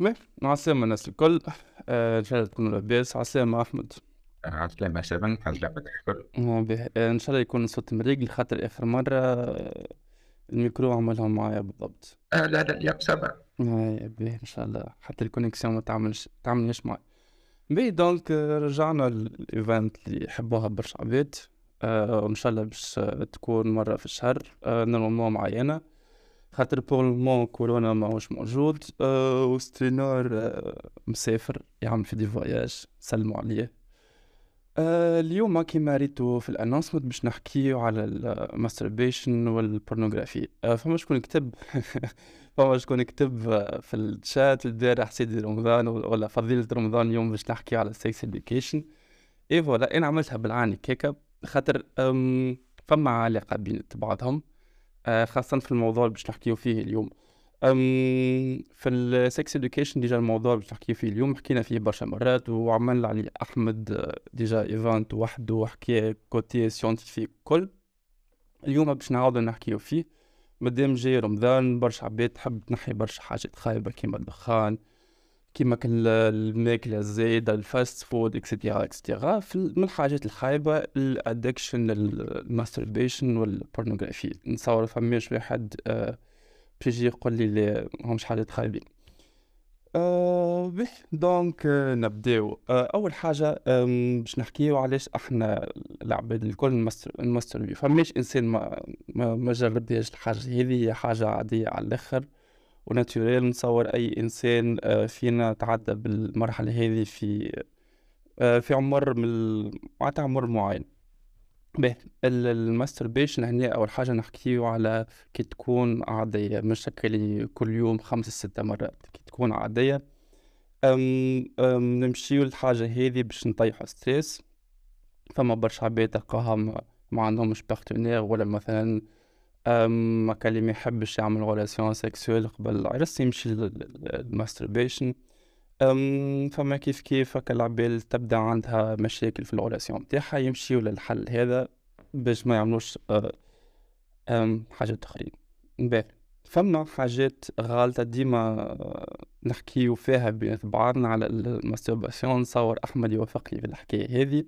باهي عسلامة الناس الكل. آه، إن شاء الله تكونوا لاباس. عسلامة أحمد. عسلامة شبن عسلامة الكل آه، آه، إن شاء الله يكون الصوت مريقل خاطر آخر مرة آه، الميكرو عملهم معايا بالضبط. آه لا لا اليوم سبع آه، باهي إن شاء الله. حتى ال connexion ما تعملش تعملش معايا. باهي donc آه، رجعنا لل event اللي يحبوها برشا عباد. آه، وإن شاء الله باش آه، تكون مرة في الشهر آه، normalement معينة. خاطر pour le moment كورونا ماهوش موجود آه، وسترينور آه، مسافر يعمل في des voyages سلموا عليه. آه، اليوم كيما ريتو في ال announcement باش نحكيو على ال masturbation و ال pornography آه، فما شكون كتب؟ فما شكون كتب آه، في الشات البارح سيدي رمضان ولا فضيلة رمضان اليوم باش نحكي على ال sex education et voilà أنا عملتها بالعاني كيكا خاطر فما علاقة بين بعضهم. آه، خاصة في الموضوع اللي باش نحكيو فيه اليوم. في ال sex education déjà الموضوع اللي باش نحكيو فيه اليوم حكينا فيه برشا مرات وعمل عليه أحمد آه، déjà event وحده وحكي côté scientifique كل. اليوم باش نعاودو نحكيو فيه. مادام جاي رمضان برشا عباد تحب تنحي برشا حاجات خايبة كيما الدخان كيما كان ال- الماكلة الزايدة ال fast food في ال- من الحاجات الخايبة الادكشن الماستربيشن والبورنوغرافي نتصور فماش واحد آه بيجي يقول لي همش حاجات خايبين. آه باهي donc آه نبداو. آه أول حاجة باش نحكيو علاش إحنا العباد الكل نمستر فماش إنسان ما ما, ما الحاجة هذه هي حاجة عادية على الآخر. و naturel نتصور أي إنسان آه فينا تعدى بالمرحلة هذه في آه في عمر من معناتها عمر معين. باهي ال- ال masturbation هنا أول حاجة نحكيو على كي تكون عادية مش كل يوم خمسة ستة مرات كي تكون عادية. أم أم نمشيو للحاجة هذي باش نطيحو stress. فما برشا عباد تلقاها ما ما عندهمش partenaire ولا مثلا أم هكا اللي ما يحبش يعمل relation sexuelle قبل عرس يمشي لل masturbation فما كيف كيف هكا العباد تبدأ عندها مشاكل في ال relation متاعها يمشيو للحل هذا باش ما يعملوش أه، حاجات أخرين باهي. فما حاجات غالطة ديما أه، نحكيو فيها بين بعضنا على ال masturbation نصور أحمد يوافقني في الحكاية هذه.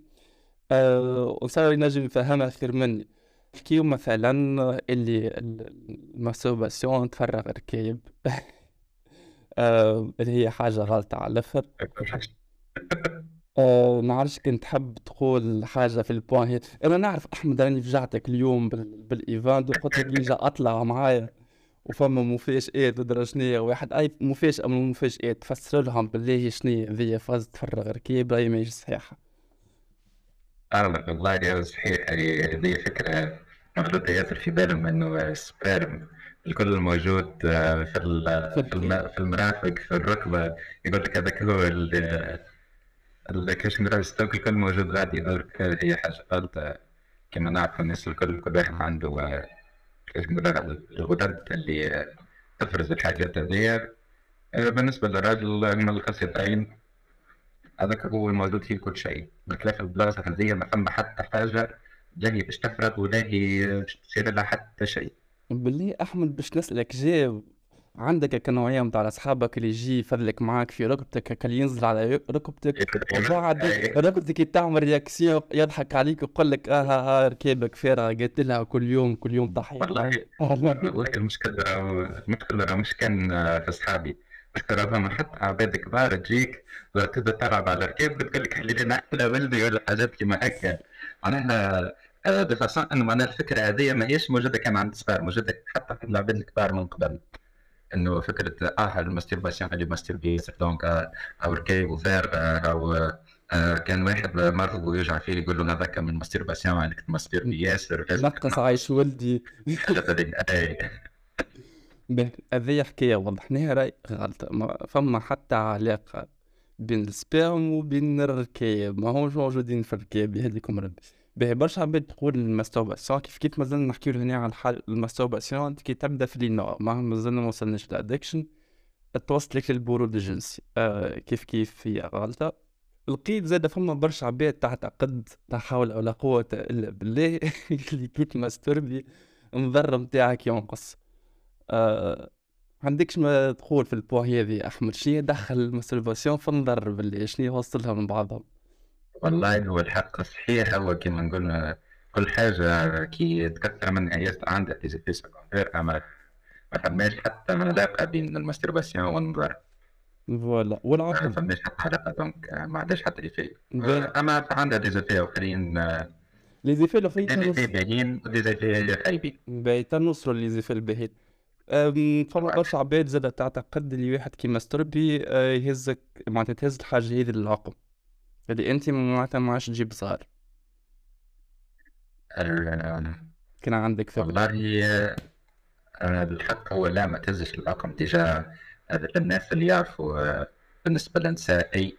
أه وصار ينجم يفهمها خير مني. نحكيو مثلا اللي ال- ال masturbation تفرغ ركايب أه اللي هي حاجة غالطة على الآخر نعرفش كنت تحب تقول حاجة في ال point هي أنا نعرف أحمد راني فجعتك اليوم بال... بال event وقلت لك يجي أطلع معايا. وفما مفاجآت ودرا شنيا واحد أي مفاجأة من المفاجآت تفسر لهم بالله شنيا ذي فاز تفرغ ركايب راهي ماهيش صحيحة. والله يا صحيح هي هذه فكرة مغلوطة ياسر في بالهم إنه ال sperme الكل موجود آه، في في الم- في المرافق في الركبة. يقول لك هذاك هو ال- ال- كيفاش نقول الستوك الكل موجود غادي. يدورك هي حاجة غلطة كما نعرف الناس الكل كل واحد عنده آه، كيفاش نقول الغدد اللي آه، تفرز الحاجات هذيا. آه، بالنسبة للراجل من هذاك هو الموجود فيه كل شيء. بخلاف البلاصة هذيا ما فما حتى حاجة لا هي باش تفرغ ولا هي باش تصير لها حتى شيء. بالله أحمد باش نسألك جا عندك هكا نوعية متاع أصحابك اللي يجي يفذلك معاك في ركبتك اللي ينزل على ركبتك وبعد ركبتك تعمل رياكسيون يضحك عليك ويقول لك آه ها ها ركابك فارغة قلت لها كل يوم كل يوم ضحية والله والله المشكلة المشكلة مش كان آه، في أصحابي. المشكلة راهو حتى عباد كبار تجيك تبدا تلعب على الركاب تقول لك حلي لنا أحلى ولدي ولا حاجات كيما هكا معناها آه، ب façon إنه معناها الفكرة هذه ما هيش موجودة كان عند الصغار موجودة حتى في العباد الكبار من قبل. إنه فكرة آه ال masturbation اللي masturbe ياسر donc أو ركايبو فارغين آه، أو آه، كان واحد مرض ويوجع فيه يقول له هذاك من ال masturbation انك ت masturber ياسر نقص عايش ولدي. باهي هذي حكاية وضحناها راهي غلطة ما فما حتى علاقة بين ال sperme وبين الركايب ما هوش موجودين في الركايب يهديكم ربي. باهي برشا عباد تقول ال masturbation كيف كيف مازلنا نحكيو هنا على الحال ال masturbation كي تبدأ في les normes ما مازلنا ما وصلناش لل addiction توصلك للبرود الجنسي. آه كيف كيف هي غلطة. لقيت زاد فما برشا عباد تعتقد لا حول ولا قوة إلا بالله. اللي كي ت masturber النظر متاعك ينقص. آه عندكش ما تقول في ال point هذي أحمد؟ شنو دخل ال masturbation في النظر باللي شنو وصلها من بعضهم؟ والله هو الحق صحيح هو كيما نقول كل حاجة كي تكثر من ياسر عندها des secondaires أما ما فماش حتى علاقة بين ال masturbation والنظر. voilà. ما والعقل فماش حتى علاقة donc ما عندهاش حتى effet باهي. أما عندها des effets آخرين les effets الأخرين des تنوص- effets باهيين و des effets خايبين باهي تنوصلوا les effets الباهين أم، فما برشا عباد زادة تعتقد اللي واحد كي ي masturber آه، يهزك معناتها تهز الحاجة هذي للعقم اللي أنت معناتها ما عادش تجيب صغار. كان عندك فكرة والله آه، الحق هو لا ما تهزش العقم déjà هذا للناس اللي يعرفوا آه، بالنسبة للنساء أي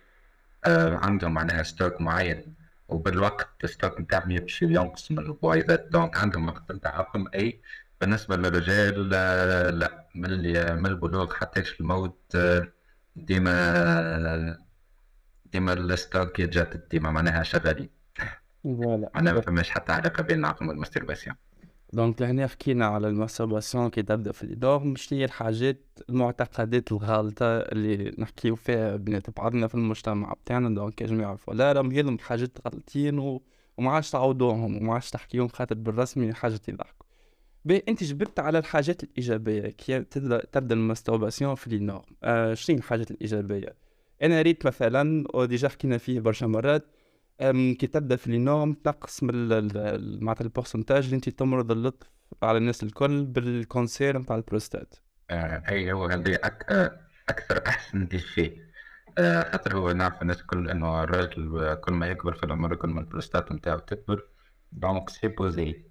عندهم معناها stock معين. وبالوقت ال stock نتاعهم يمشي ينقص من البويضات donc عندهم وقت نتاع عقم أي بالنسبة للرجال آه، لا. من اللي- من البلوغ حتى الموت آه، ديما ديما ال stock يتجدد ديما معناها شغالين. voilà. معناها ما فماش حتى علاقة بين العقم وال masturbation donc لهنا حكينا على ال masturbation كي تبدأ في الإدار شنو هي الحاجات المعتقدات الغالطة اللي نحكيو فيها بينات بعضنا في المجتمع بتاعنا. donc يا جماعة لا راهم هذم حاجات غلطين و... وما عادش تعاودوهم وما عادش تحكيهم خاطر بالرسمي حاجة يضحكوا باهي انت جبت على الحاجات الإيجابية كي تبدأ ال masturbation في ال norme آه شنو الحاجات الإيجابية؟ أنا ريت مثلا و déjà حكينا فيه برشا مرات كي تبدأ في ال- ال- ال- معناتها ال pourcentage اللي انت تمرض اللطف على الناس الكل بال cancer نتاع البروستات. آه، اي هو هذه. آه، أكثر أحسن شيء آه، خاطر هو نعرف الناس الكل إنه الراجل آه، كل ما يكبر في العمر كل ما البروستات نتاعو تكبر donc c'est pour ça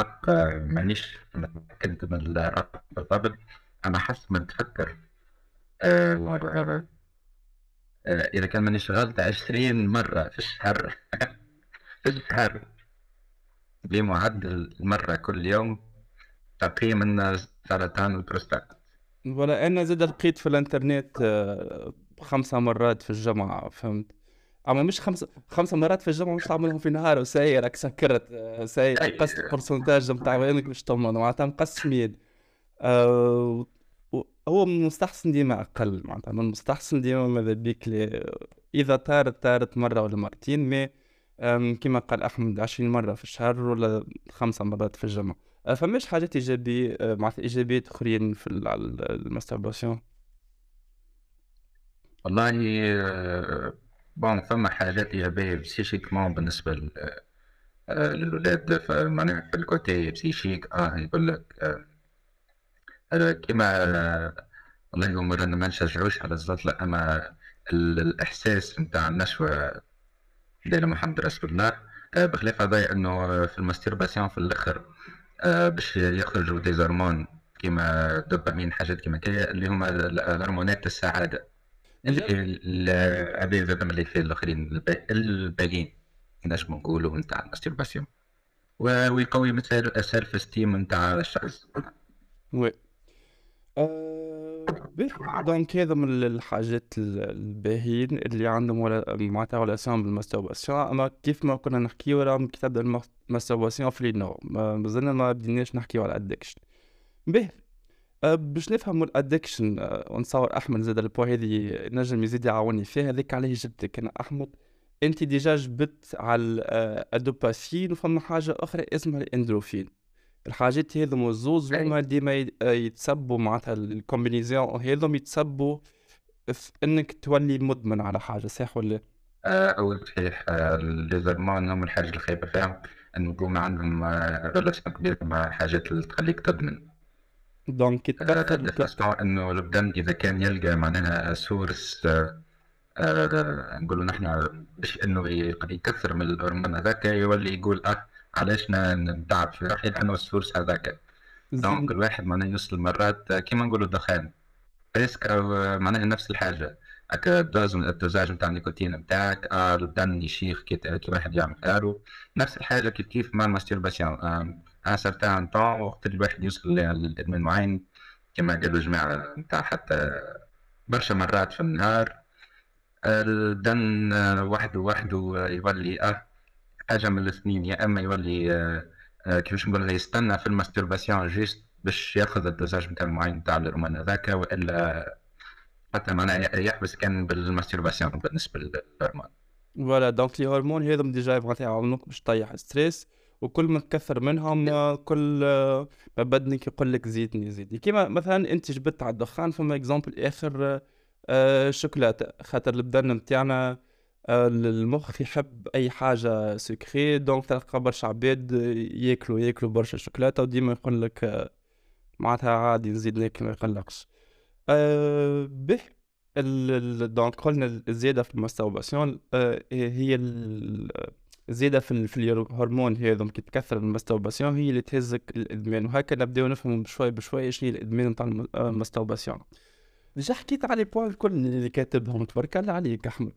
الحق مانيش متأكد من الرقم بالضبط أنا حسب ما نتفكر آه، إذا كان مانيش غلط 20 مرة في الشهر في الشهر بمعدل مرة كل يوم تقيك من سرطان البروستات. ولا أنا زاد لقيت في الإنترنت آه، خمسة مرات في الجمعة فهمت؟ أما مش خمسة خمسة مرات في الجمعة مش تعملهم في نهار وساي راك سكرت آه، ساي أي. نقصت ال pourcentage نتاع وينك باش تمرض معناتها نقص ميد آه، و- هو من المستحسن ديما أقل معناتها من المستحسن ديما ماذا بيك إذا طارت طارت مرة ولا مرتين mais كما قال أحمد 20 مرة في الشهر ولا خمسة مرات في الجمعة آه، فماش حاجات إيجابية آه، معناتها إيجابيات أخرين في ال masturbation والله bon فما حاجات إيجابية psychiquement بالنسبة لل- آه، للولاد معناها في ال côté psychique آه يقول لك آه، هذا كيما آه، والله يوم ما نشجعوش على الزلط لا أما ال- الإحساس نتاع النشوة ديال محمد رسول الله بخلاف هذا إنه في ال masturbation في الآخر باش يخرجوا des hormones كيما دوبامين حاجات كيما كي اللي هما هرمونات السعادة. زاد من اللي في الآخرين الب- الباقيين. نجم نقولوا نتاع ال masturbation ويقوي مثل ال self-esteem نتاع الشخص. oui. آه،. donc هذا من الحاجات ال- الباهيين اللي عندهم ولا معناتها relation بال masturbation أما كيف ما كنا نحكيو تبدا ال mas- ال masturbation في ال norme. ما مازلنا ما بديناش نحكيو على ال addiction باهي آه، باش نفهموا الأدكشن آه، ونصور أحمد زاد البو هذه نجم يزيد يعاوني فيها هذيك عليه جبتك. أنا أحمد أنت ديجا جبت على آه، الدوباسين وفما حاجة أخرى اسمها الإندروفين. الحاجات هذم الزوز. هما ديما يتسبوا معناتها الكومبينيزيون هذم يتسبوا في إنك تولي مدمن على حاجة صح ولا؟ أول صحيح. آه، الهرمون هم الحاجة الخايبة فيهم يكون عندهم مع حاجات اللي تخليك تدمن. donc façon إنه البدن إذا كان يلقى معناها source آه، آه، نقولوا نحن باش إنه ي- يكثر من الهرمون هذاك يولي يقول آه علاش نتعب في روحي لأنه السورس هذاك. donc الواحد معناها يوصل مرات آه، كيما نقولوا دخان أو معناها نفس الحاجة. هكا الـ dose الـ dosage نتاع النيكوتين نتاعك البدن يشيخ كي ت- كي واحد يعمل حاله نفس الحاجة كيف كيف مع الـ masturbation un certain temps وقت الواحد يوصل لإدمان معين كما قالوا جماعة نتاع حتى برشا مرات في النهار. البدن آه، وحده وحده يولي أه حاجة من الاثنين يا أما يولي آه، كيفاش نقول يستنى في الـ masturbation juste باش يأخذ الـ dosage نتاع معين نتاع الهرمون هذاك وإلا حتى معناها يحبس كان بالـ masturbation بالنسبة للهرمون. voilà donc les hormones هذم déjà معناتها يعاونوك باش تطيح stress وكل ما تكثر منهم كل ما بدنك يقول لك زيدني زيدني. كيما مثلا أنت جبت على الدخان فما exemple آخر آه، شوكولاتة خاطر البدن نتاعنا آه، المخ يحب أي حاجة سكري donc تلقى برشا عباد ياكلوا ياكلوا برشا شوكولاتة وديما يقول لك آه، معناتها عادي نزيد ناكل ما يقلقش. أه باهي donc قلنا الزيادة في الـ masturbation أه هي الزياده في, في الهرمون هذا كي تكثر الـ masturbation هي اللي تهزك الإدمان. وهكا نبداو نفهم بشوي بشوي شنو هي الإدمان نتاع الـ masturbation déjà حكيت على الـ points الكل اللي كاتبهم تبارك الله عليك أحمد.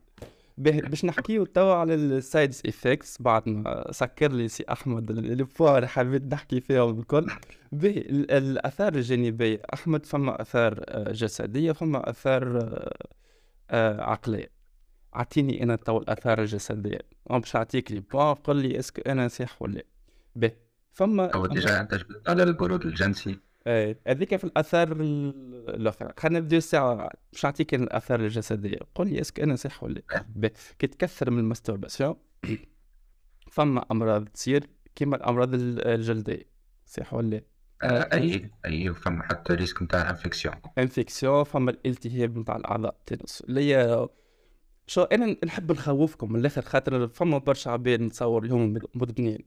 باش نحكيو توا على الـ side effects بعد ما سكر لي سي أحمد الـ points اللي حبيت نحكي فيهم الكل. باهي الأثار الجانبية. أحمد فما أثار آه، جسدية فما أثار آه، آه، عقلية. أعطيني أنا تو الأثار الجسدية. باش أعطيك les points قل لي est-ce que أنا صح ولا باهي فما أو déjà أنت جبت على البرود الجنسي. إيه هذيك في الأثار الأخرى. خلينا نبداو الساعة باش نعطيك الأثار الجسدية. قل لي est-ce que أنا صح ولا لأ. كي تكثر من الـ masturbation فما أمراض تصير كيما الأمراض الجلدية. صح ولا آه أي أي فما حتى risque نتاع infection infection فما الالتهاب نتاع الأعضاء اللي هي شو أنا نحب نخوفكم من الآخر خاطر فما برشا عباد نتصور اليوم مدمنين.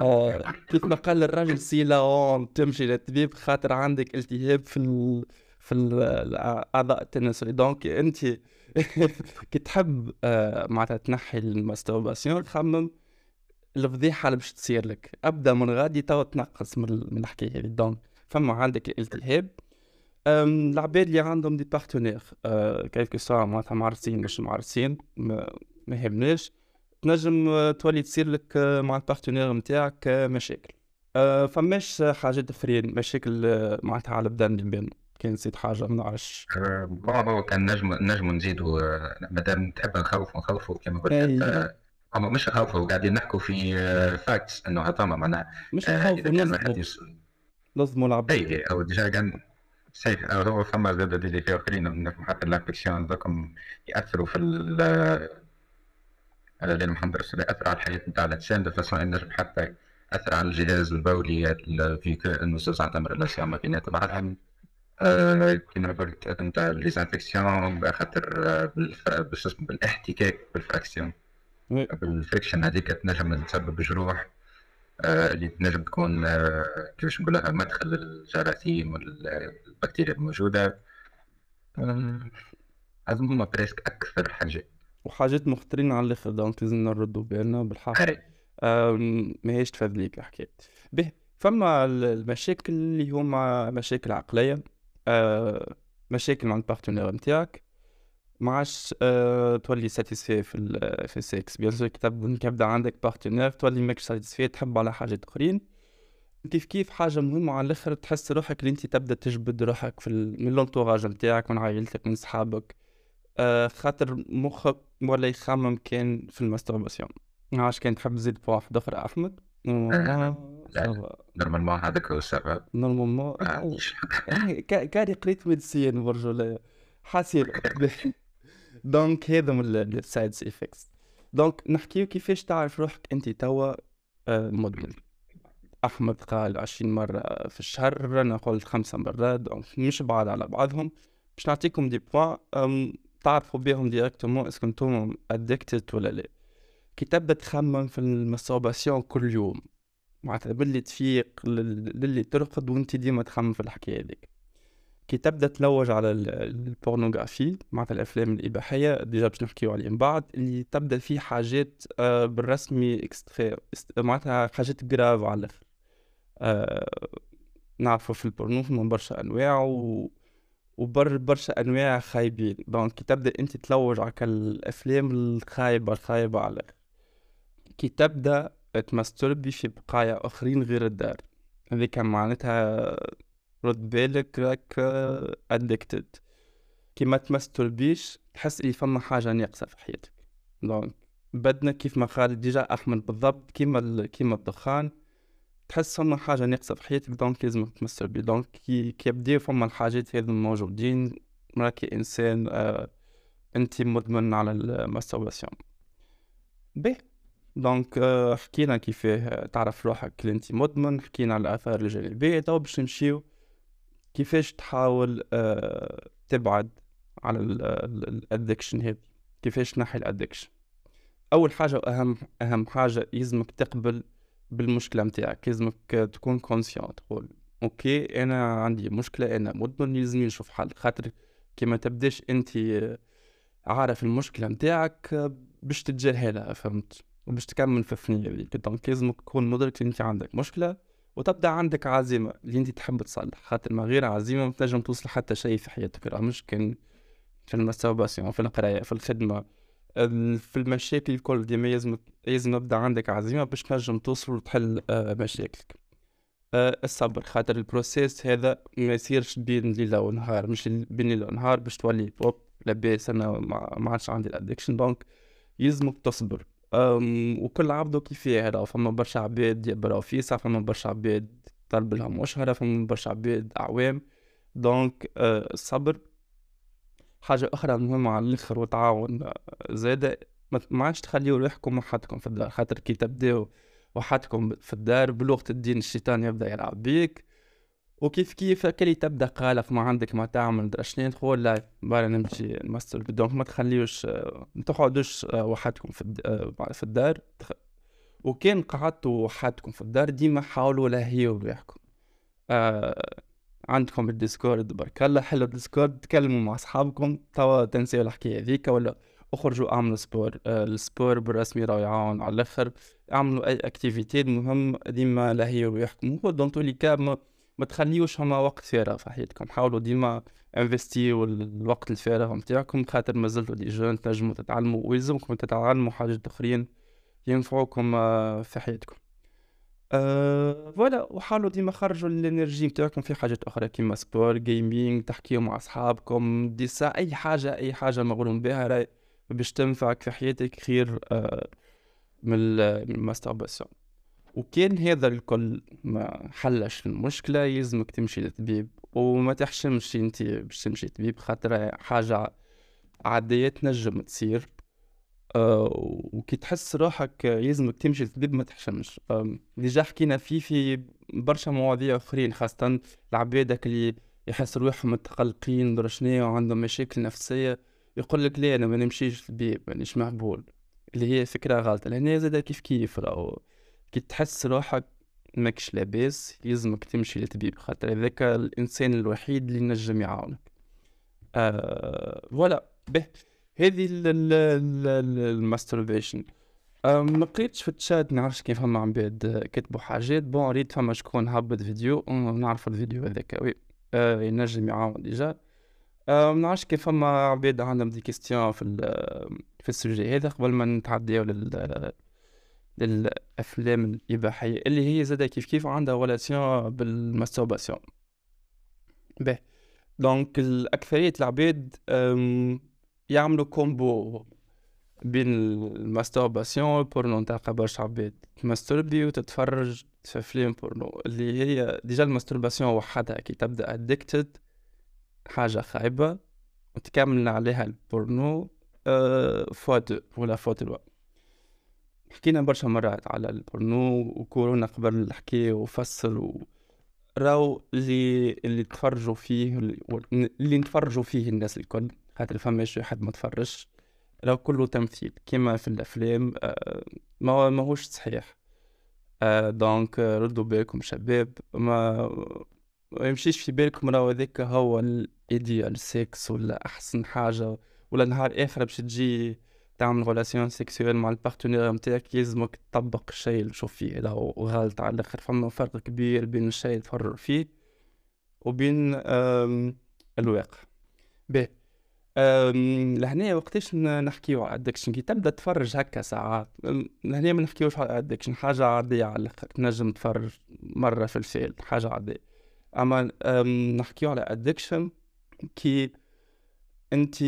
آه كيف ما قال الراجل c'est la honte تمشي للطبيب خاطر عندك التهاب في ال... في الأعضاء التناسلي donc أنت كي تحب آه معناتها تنحي الـ masturbation خمم الفضيحة اللي باش تصير لك. ابدا من غادي تو تنقص من, الحكاية هذه. donc فما عندك الالتهاب العباد اللي عندهم des partenaires كيف سوا معناتها معرسين مش معرسين ما, يهمناش. تنجم آه، تولي تصير لك آه، مع الـ partenaire نتاعك آه، مشاكل. فماش حاجات أخرين مشاكل معناتها على البدن اللي بين كان نسيت حاجة ما نعرفش. بابا كان نجم نجم نزيدوا مادام تحب نخوفوا نخوفوا كما قلت. أما مش نخوفوا قاعدين نحكوا في فاكتس إنه هذاما معناها مش نخوفوا لازم العب اي أو ديجا كان صحيح. هو فما زاد اللي فيه أخرين حتى الانفكسيون ذاكم يأثروا في هذا لأن محمد رسول الله أثر على الحياة نتاع الإنسان بفاسون أن حتى أثر على الجهاز البولي في النصوص عن تمر الأشياء ما بينات بعضهم كما قلت نتاع ليزانفكسيون خاطر بالاحتكاك بالـ friction. بالـ friction هذيك تنجم تسبب جروح اللي تنجم تكون كيفاش نقولها مدخل الجراثيم والبكتيريا الموجودة. هذو هما presque أكثر حاجات وحاجات مخطرين على الآخر donc لازم نردوا بالنا بالحق. ماهيش تفادليك الحكاية باهي فما المشاكل اللي هما مشاكل عقلية. أه مشاكل مع الـ partenaire نتاعك ما عادش أه تولي satisfait في في الـ sexe bien sûr كتب كيبدا عندك partenaire تولي ماكش satisfait تحب على حاجات أخرين. كيف كيف حاجة مهمة على الآخر تحس روحك اللي أنت تبدأ تجبد روحك في من l'entourage نتاعك من عائلتك من صحابك آه خاطر مخك ولا يخمم كان في الـ masturbation عاش كان تحب تزيد بواحد آخر أحمد. نورمالمون هذاك هو السبب نورمالمون كاري قريت ميديسين برجو حاسين دونك هذا من السايد افكتس دونك نحكيو كيفاش تعرف روحك أنت توا آه، مدمن. أحمد قال عشرين مرة في الشهر أنا قلت خمسة مرات مش بعض على بعضهم. باش نعطيكم دي بوان تعرفوا بيهم ديريكتومون اسكو نتوما ادكتد ولا لا. كي تبدا تخمم في ال masturbation كل يوم. معناتها باللي تفيق للي ترقد وانت ديما تخمم في الحكاية هذيك. كي تبدا تلوج على ال pornographie معناتها الأفلام الإباحية déjà باش نحكيو عليه من بعد اللي تبدأ فيه حاجات آه، بالرسمي extrême معناتها حاجات grave على الآخر آه، نعرفوا في البورنو من برشا أنواع و وبر برشا أنواع خايبين. donc كي تبدا أنت تلوج على الأفلام الخايبة الخايبة على كي تبدا تمستربي في بقايع آخرين غير الدار. هذيك معناتها رد بالك راك addicted كي ما تمستربيش تحس اللي فما حاجة ناقصة في حياتك. donc بدنا كيف ما قال déjà احمد بالضبط كيما كيما الدخان تحس فما حاجة ناقصة في حياتك. donc لازمك تمستربي donc كي كيبداو فما الحاجات هذو موجودين راك إنسان آه أنت مدمن على ال masturbation باهي donc آه حكينا كيفاه تعرف روحك اللي أنت مدمن حكينا على الآثار الجانبية تو باش نمشيو كيفاش تحاول آه تبعد على ال addiction هذي كيفاش تنحي ال addiction أول حاجة واهم أهم حاجة يلزمك تقبل بالمشكلة متاعك لازمك تكون conscient تقول okay أنا عندي مشكلة أنا مدمن يلزمني نشوف حل. خاطر كي ما تبداش أنت عارف المشكلة متاعك باش تتجاهلها فهمت؟ وباش تكمل في الثنية ذيك donc لازمك تكون مدرك أنت عندك مشكلة وتبدأ عندك عزيمة اللي أنت تحب تصلح خاطر من غير عزيمة ما تنجم توصل حتى شيء في حياتك. راه مش كان في ال masturbation في القراية في الخدمة في المشاكل الكل ديما لازم لازم يبدا عندك عزيمة باش تنجم توصل وتحل آه، مشاكلك. آه، الصبر خاطر ال process هذا ما يصيرش بين ليلة ونهار مش بين ليلة ونهار باش تولي بوب لاباس أنا ما عادش عندي ال addiction donc يلزمك تصبر. وكل عبد كيفاه هذا فما برشا عباد يبراو فيسع فما برشا عباد تطلب لهم شهورة فما برشا عباد أعوام. donc الصبر آه، حاجة أخرى مهمة على الآخر وتعاون آه، زادة ما عادش تخليو روحكم وحدكم في الدار خاطر كي تبداو وحدكم في الدار بلغة الدين الشيطان يبدأ يلعب بيك. وكيف كيف كي تبدأ قالق ما عندك ما تعمل درشنين تقول؟ لا بارا نمشي نمستربي donc ما تخليوش ما تقعدوش وحدكم في في الدار. وكان قعدتوا وحدكم في الدار ديما حاولوا لهيوا روحكم آه عندكم ال Discord برك الله حلو ال Discord تكلموا مع أصحابكم توا تنسيوا الحكاية هذيك ولا أخرجوا اعملوا sport آه ال sport بالرسمي راه يعاون على الأخر اعملوا أي activité المهم ديما لهيوا روحكم هو دون تولي كاب ما تخليوش هما وقت فارغ في حياتكم. حاولوا ديما انفستيو الوقت الفارغ نتاعكم خاطر مازلتوا des jeunes تنجموا تتعلموا ويلزمكم تتعلموا حاجات آخرين ينفعوكم آه، في حياتكم. أه voilà وحاولوا ديما خرجوا ال energy نتاعكم في حاجات أخرى كيما sport gaming تحكيو مع أصحابكم dessin أي حاجة أي حاجة مغروم بها راهي باش تنفعك في حياتك خير أه من ال masturbation وكان هذا الكل ما حلش المشكلة يلزمك تمشي للطبيب وما تحشمش انت باش تمشي للطبيب خاطر حاجة عادية تنجم تصير. أه وكي تحس روحك يلزمك تمشي للطبيب ما تحشمش. أه déjà حكينا فيه في برشا مواضيع أخرين خاصة العبادك اللي يحس روحهم متقلقين درشنية وعندهم مشاكل نفسية يقول لك لا أنا ما نمشيش للطبيب مانيش مهبول اللي هي فكرة غلطة لأن زادة كيف كيف راهو كي تحس روحك ماكش لاباس يلزمك تمشي للطبيب خاطر هذاك الإنسان الوحيد اللي نجم يعاونك. آه voilà باهي. هذه ال masturbation ما قريتش في التشات نعرفش كيف فما عباد كتبوا حاجات. bon ريت فما شكون هبط فيديو نعرف الفيديو هذاك. oui آه ينجم يعاون déjà. آه نعرفش كيف فما عباد عندهم des questions في في ال sujet هذا قبل ما نتعديو لل للأفلام الإباحية. اللي هي زادة كيف كيف عندها relation بال masturbation باهي donc الأكثرية العباد يعملوا combo بين ال masturbation وال porno نتلقى برشا عباد تماستربي وتتفرج في افلام بورنو. اللي هي déjà ال masturbation وحدها. كي تبدأ addicted حاجة خايبة وتكمل عليها ال porno fois deux ولا fois trois حكينا برشا مرات على البورنو وكورونا قبل الحكاية وفسر و... راو اللي اللي تفرجوا فيه اللي نتفرجوا فيه الناس الكل خاطر فماش واحد ما تفرجش. راو كله تمثيل كيما في الأفلام آه ما ماهوش صحيح. آه donc ردوا بالكم شباب ما ما يمشيش في بالكم راهو هذاك هو ال ideal sex ولا أحسن حاجة ولا نهار آخر باش تجي تعمل relation sexuelle مع ال partenaire نتاعك يلزمك تطبق الشيء اللي تشوف فيه هذا غلط على الآخر فما فرق كبير بين الشيء اللي تتفرج فيه وبين الواقع. باهي. لهنا وقتاش نحكيو على ال addiction كي تبدأ تفرج هكا ساعات لهنا ما نحكيوش على ال addiction حاجة عادية على الآخر تنجم تفرج مرة في الفيل حاجة عادية. أما نحكيو على addiction كي انت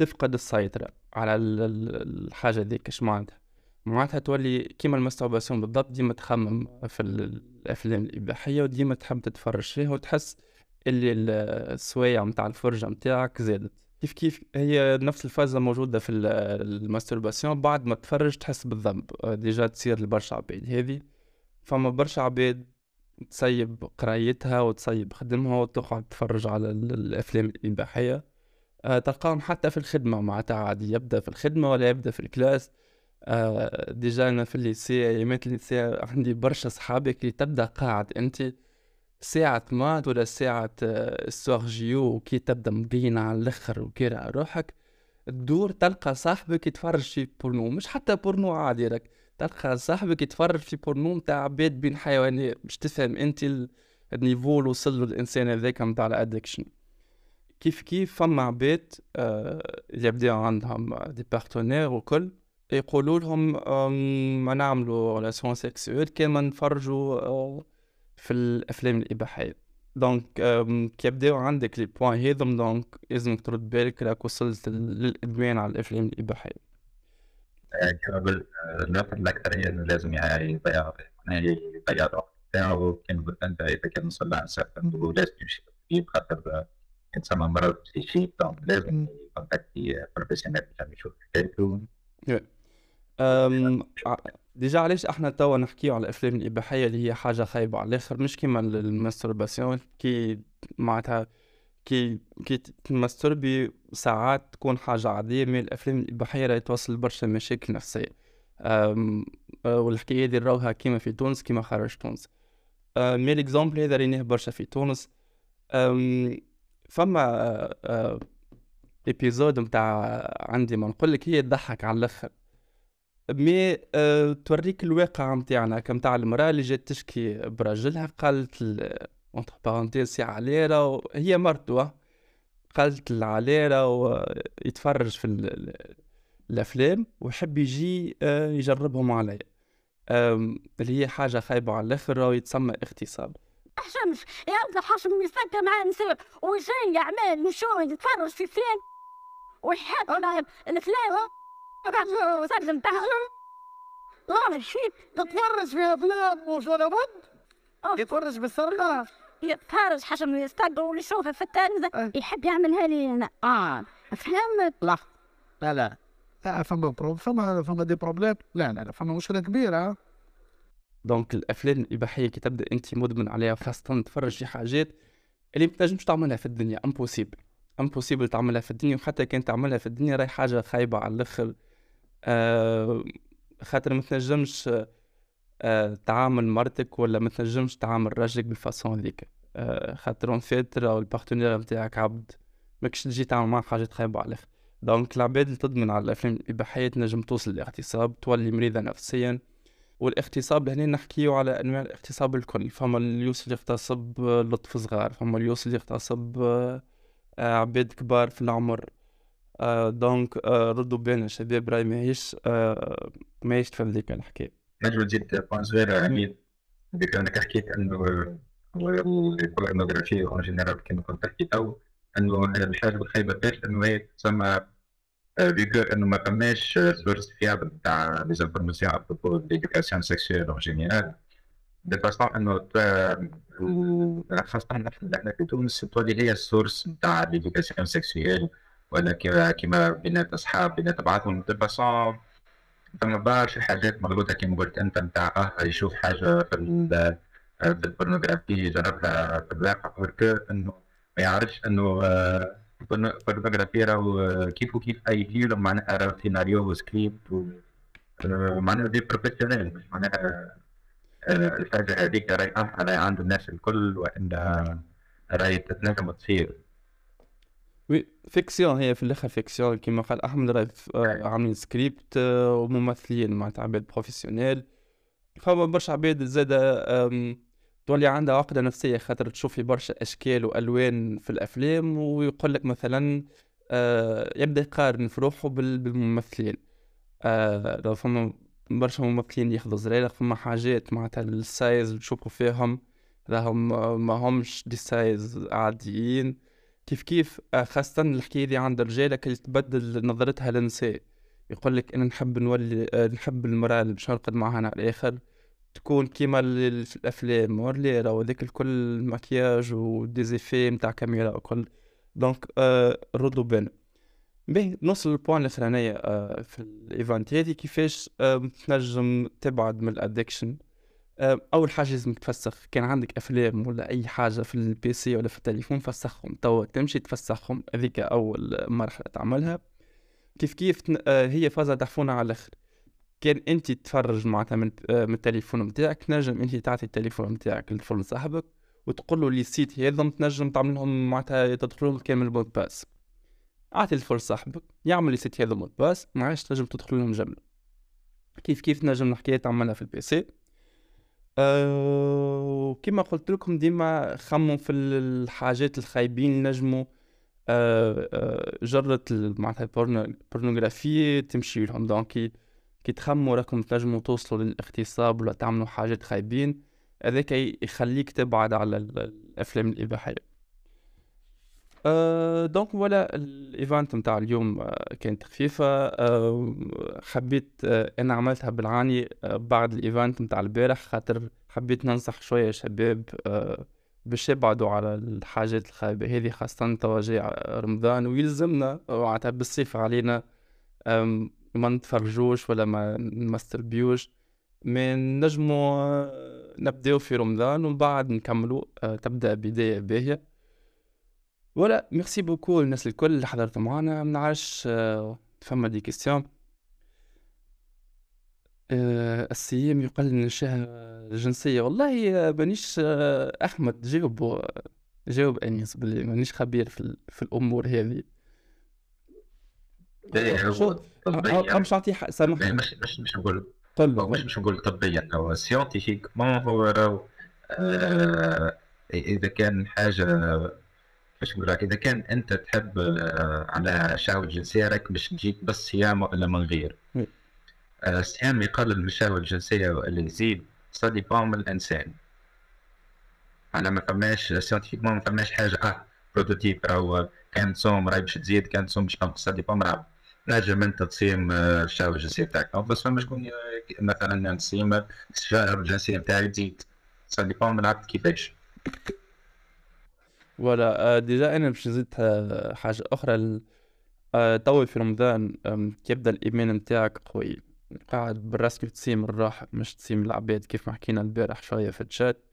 تفقد السيطرة على الحاجة ذيك اش معناتها؟ معناتها تولي كيما ال masturbation بالضبط ديما تخمم في الأفلام الإباحية وديما تحب تتفرج فيها وتحس اللي السوايع متاع الفرجة متاعك زادت. كيف كيف؟ هي نفس الفازة موجودة في ال masturbation بعد ما تفرج تحس بالذنب déjà تصير لبرشا عباد هذه فما برشا عباد تسيب قرايتها وتسيب خدمها وتقعد تتفرج على الأفلام الإباحية. تلقاهم حتى في الخدمة معناتها عادي يبدأ في الخدمة ولا يبدأ في ال classe. أه déjà أنا في ال lycée أيامات ال lycée عندي برشا صحابك اللي تبدأ قاعد أنت ساعة math ولا ساعة histoire géo وكي تبدأ مبينة على الآخر وكيرا روحك. تدور تلقى صاحبك يتفرج في بورنو مش حتى بورنو عادي راك. تلقى صاحبك يتفرج في بورنو متاع عباد بين حيوانات. باش تفهم أنت ال niveau اللي وصل له الإنسان هذاك متاع ال addiction كيف كيف فما عباد آه يبداو عندهم des partenaires وكل يقولوا لهم ما نعملوا relation sexuelle كيما نفرجوا آه في الأفلام الإباحية. donc كي يبداو عندك les points هذم donc لازمك ترد بالك راك وصلت للادمان على الأفلام الإباحية. كما قلت النقطة الأكثرية إنه لازم يضيع يضيع الوقت بتاعه كان قلت أنت إذا كان وصل certain لازم يمشي خاطر يتسمى مرض psychique donc لازم ي contacter professionnel باش يشوف. حكايته déjà علاش إحنا توا نحكيو على الأفلام الإباحية اللي هي حاجة خايبة؟ على الآخر مش كيما ال masturbation كي معناتها كي كي ت masturber ساعات تكون حاجة عادية من الأفلام الإباحية راهي توصل برشا مشاكل نفسية. والحكاية دي نراوها كيما في تونس كيما خارج تونس. mais l'exemple هذا ريناه برشا في تونس. فما épisode متاع عندي ما نقولك هي تضحك على الأخر. mais أه توريك الواقع نتاعنا كمتاع المرأة اللي جات تشكي براجلها قالت entre parenthèses سي عليرة هي مرتو قالت العليرة ويتفرج في الأفلام ويحب يجي يجربهم عليا. اللي هي حاجة خايبة على الأخر ويتسمى اغتصاب. حشمش يا حشم يفكر مع نساء ويجي يعمل وشو يتفرج في فيلم. ويحب الأفلام. وسلم تحت لا. شيء تتفرج في أفلام وش ولا بد يتفرج بالسرقة يتفرج حشم يستقبل ويشوفها في التلفزة يحب يعملها لي أنا آه. فهمت لا. لا لا. فما فما فما des problèmes؟ لا لا لا فما مشكلة كبيرة. donc الأفلام الإباحية كي تبدأ أنت مدمن عليها خاصة تفرج في حاجات اللي ما تنجمش تعملها في الدنيا impossible impossible تعملها في الدنيا. وحتى كان تعملها في الدنيا راهي حاجة خايبة على الأخر. آه خاطر ما تنجمش آه تعامل مرتك ولا ما تنجمش تعامل راجلك بال façon هذيك. آه خاطر en fait راهو ال partenaire نتاعك عبد. ماكش تجي تعمل معاه حاجات خايبة على الأخر. donc العباد اللي تدمن على الأفلام الإباحية تنجم توصل للاغتصاب تولي مريضة نفسيا. والاغتصاب هنا نحكيو على أنواع الاغتصاب الكل. فما اللي يوصل يغتصب أطفال صغار فما اللي يوصل يغتصب آه عباد كبار في العمر. آه donc آه ردوا بالنا شباب راي ماهيش ماهيش تفهم ذيك الحكاية. نجم تزيد point صغيرة عميد بما أنك حكيت إنه البورنوغرافيا en général كما كنت تحكي تو إنه الحاجة الخايبه باش إنه هي تسمى figure إنه ما فماش source fiable تاع les informations à propos l'éducation sexuelle en général de façon انه خاصة إحنا في تونس تولي هي ال source تاع l'éducation sexuelle ولا كيما بينات اصحاب بينات بعضهم de façon فما برشا حاجات مربوطة كيما قلت انت نتاع يشوف حاجة في في ال pornographie يجربها في الواقع انه ما يعرفش انه ال pornographie راهو كيف وكيف أي فيلم معناها راهو سيناريو وسكريبت معناها des professionnels مش معناها الحاجة هذيك راهي راهي عند الناس الكل وان راهي تتنجم تصير oui fiction هي في الآخر fiction كيما قال أحمد راهي عاملين سكريبت وممثلين معناتها عباد professionnels فما برشا عباد زادا تولي عندها عقدة نفسية خاطر تشوف في برشا أشكال وألوان في الأفلام ويقول لك مثلا آه يبدأ يقارن في روحه بالممثلين. آه لو فما برشا ممثلين ياخذوا زريقة فما حاجات معناتها ال size تشوفوا فيهم راهم ما همش des size عاديين. كيف كيف؟ خاصة الحكاية دي عند الرجالة كي تبدل نظرتها للنساء. يقول لك أنا نحب نولي آه، نحب المرأة اللي باش نرقد معها على الآخر. تكون كيما في الأفلام ولا راهو هذاك الكل مكياج و des effets متاع كاميرا وكل donc آه ردوا بين باهي نوصل لل point الاخرانية آه في ال event هذي كيفاش آه تنجم تبعد من ال addiction. آه أول حاجة لازم تفسخ كان عندك أفلام ولا أي حاجة في ال PC ولا في التليفون فسخهم. توا تمشي تفسخهم هذيك أول مرحلة تعملها. كيف كيف آه هي فازة تحفونة على الأخر. كان انت تتفرج معناتها من, آه من التليفون نتاعك تنجم انت تعطي التليفون نتاعك لفل صاحبك وتقول له les sites هذم تنجم تعمل لهم معناتها تدخلهم كامل ال mot de passe. اعطي الفل صاحبك يعمل les sites هذا mot de passe ما عادش تنجم تدخل لهم جملة. كيف كيف نجم الحكاية تعملها في ال PC؟ أه كما قلت لكم ديما خموا في الحاجات الخايبين نجموا أه أه جرة معناتها ال porno- ال pornographie تمشي لهم. donc كي- تخموا راكم تنجموا توصلوا للاغتصاب ولا تعملوا حاجات خايبين هذاك يخليك تبعد على ال- الأفلام الإباحية. أه donc ولا ال event متاع اليوم كانت خفيفة أه حبيت أه أنا عملتها بالعاني أه بعد الإيفنت متاع البارح خاطر حبيت ننصح شوية شباب أه باش يبعدوا على الحاجات الخايبة هذه خاصة توا رمضان ويلزمنا معناتها بالصيف علينا ما نتفرجوش ولا ما نمستربيوش من نجموا آه، نبداو في رمضان ومن بعد نكملوا أه تبدأ بداية باهية. ولا merci beaucoup الناس الكل اللي حضرتوا معنا منعرفش أه فما des questions الصيام يقلل من الشهوة الجنسية ولا لا آه، مانيش أحمد جاوب جاوب أنيس باللي مانيش خبير في, في الأمور هذه. شو؟ طبيا مش نعطيه حق يعني مش مش مش نقول قل مش مش نقول طبيا هو scientifiquement هو راهو. آه، إذا كان حاجة كيفاش نقول إذا كان أنت تحب آه، على شهوه جنسيه راك باش تجيب بس صيام ولا من غير. oui. آه، الصيام يقلل من الشهوه الجنسية ولا يزيد. ça dépend من الإنسان. أنا ما فماش scientifiquement ما فماش حاجة آه prototype راهو كان تصوم راهي باش تزيد كان تصوم باش تنقص dépend من نجم انت تصيم الشهوه الجنسيه بتاعك أو بس فما شكون مثلا تصيم الشهوه الجنسيه بتاعي تزيد ça dépend من العبد كيفاش آه، déjà أنا باش نزيد حاجة أخرى توا في رمضان كيبدا الايمان نتاعك قوي قاعد بالرسمي تصيم الراحة مش تصيم العباد كيف ما حكينا البارح شوية في الشات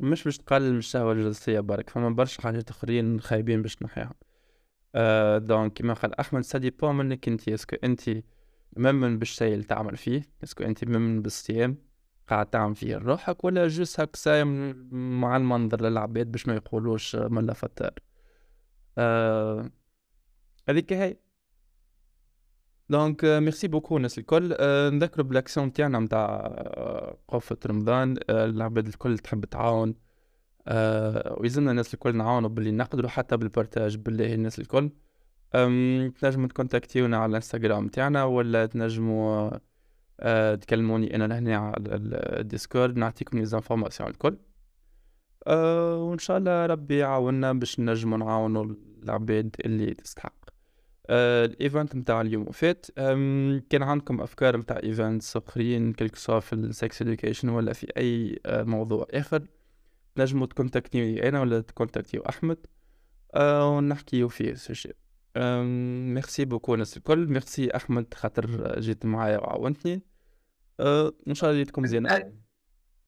مش باش تقلل من الشهوة الجنسية برك فما برشا حاجات آخرين خايبين باش نحيها آه donc كيما قال أحمد ça dépend منك انت est-ce que انت مؤمن بالشيء اللي تعمل فيه est-ce que انت مؤمن بالصيام قاعد تعمل فيه روحك ولا juste هاك صايم مع المنظر للعباد باش ما يقولوش ملا فطار آه هذيك هي. donc آه، merci beaucoup الناس الكل آه نذكروا بالاكسيون تاعنا نتاع آه، قفة رمضان. آه العباد الكل تحب تعاون. آه ويلزمنا الناس الكل نعاونوا باللي نقدروا حتى بال partage بالله الناس الكل. تنجموا تكونتاكتيونا على الإنستغرام تاعنا ولا تنجموا آه تكلموني أنا لهنا على ال- ال Discord نعطيكم les informations الكل. آه وإن شاء الله ربي يعاوننا باش نجموا نعاونوا العباد اللي تستحق. آه ال event متاع اليوم. فات كان عندكم أفكار متاع events آخرين كلك سوا في ال sex education ولا في أي آه موضوع آخر؟ تنجموا تكونتاكتيني أنا ولا تكونتاكتيو أحمد؟ آه ونحكيو فيه أم، merci beaucoup الناس الكل. ميرسي أحمد خاطر جيت معايا وعاونتني. إن شاء الله ليلتكم زينة.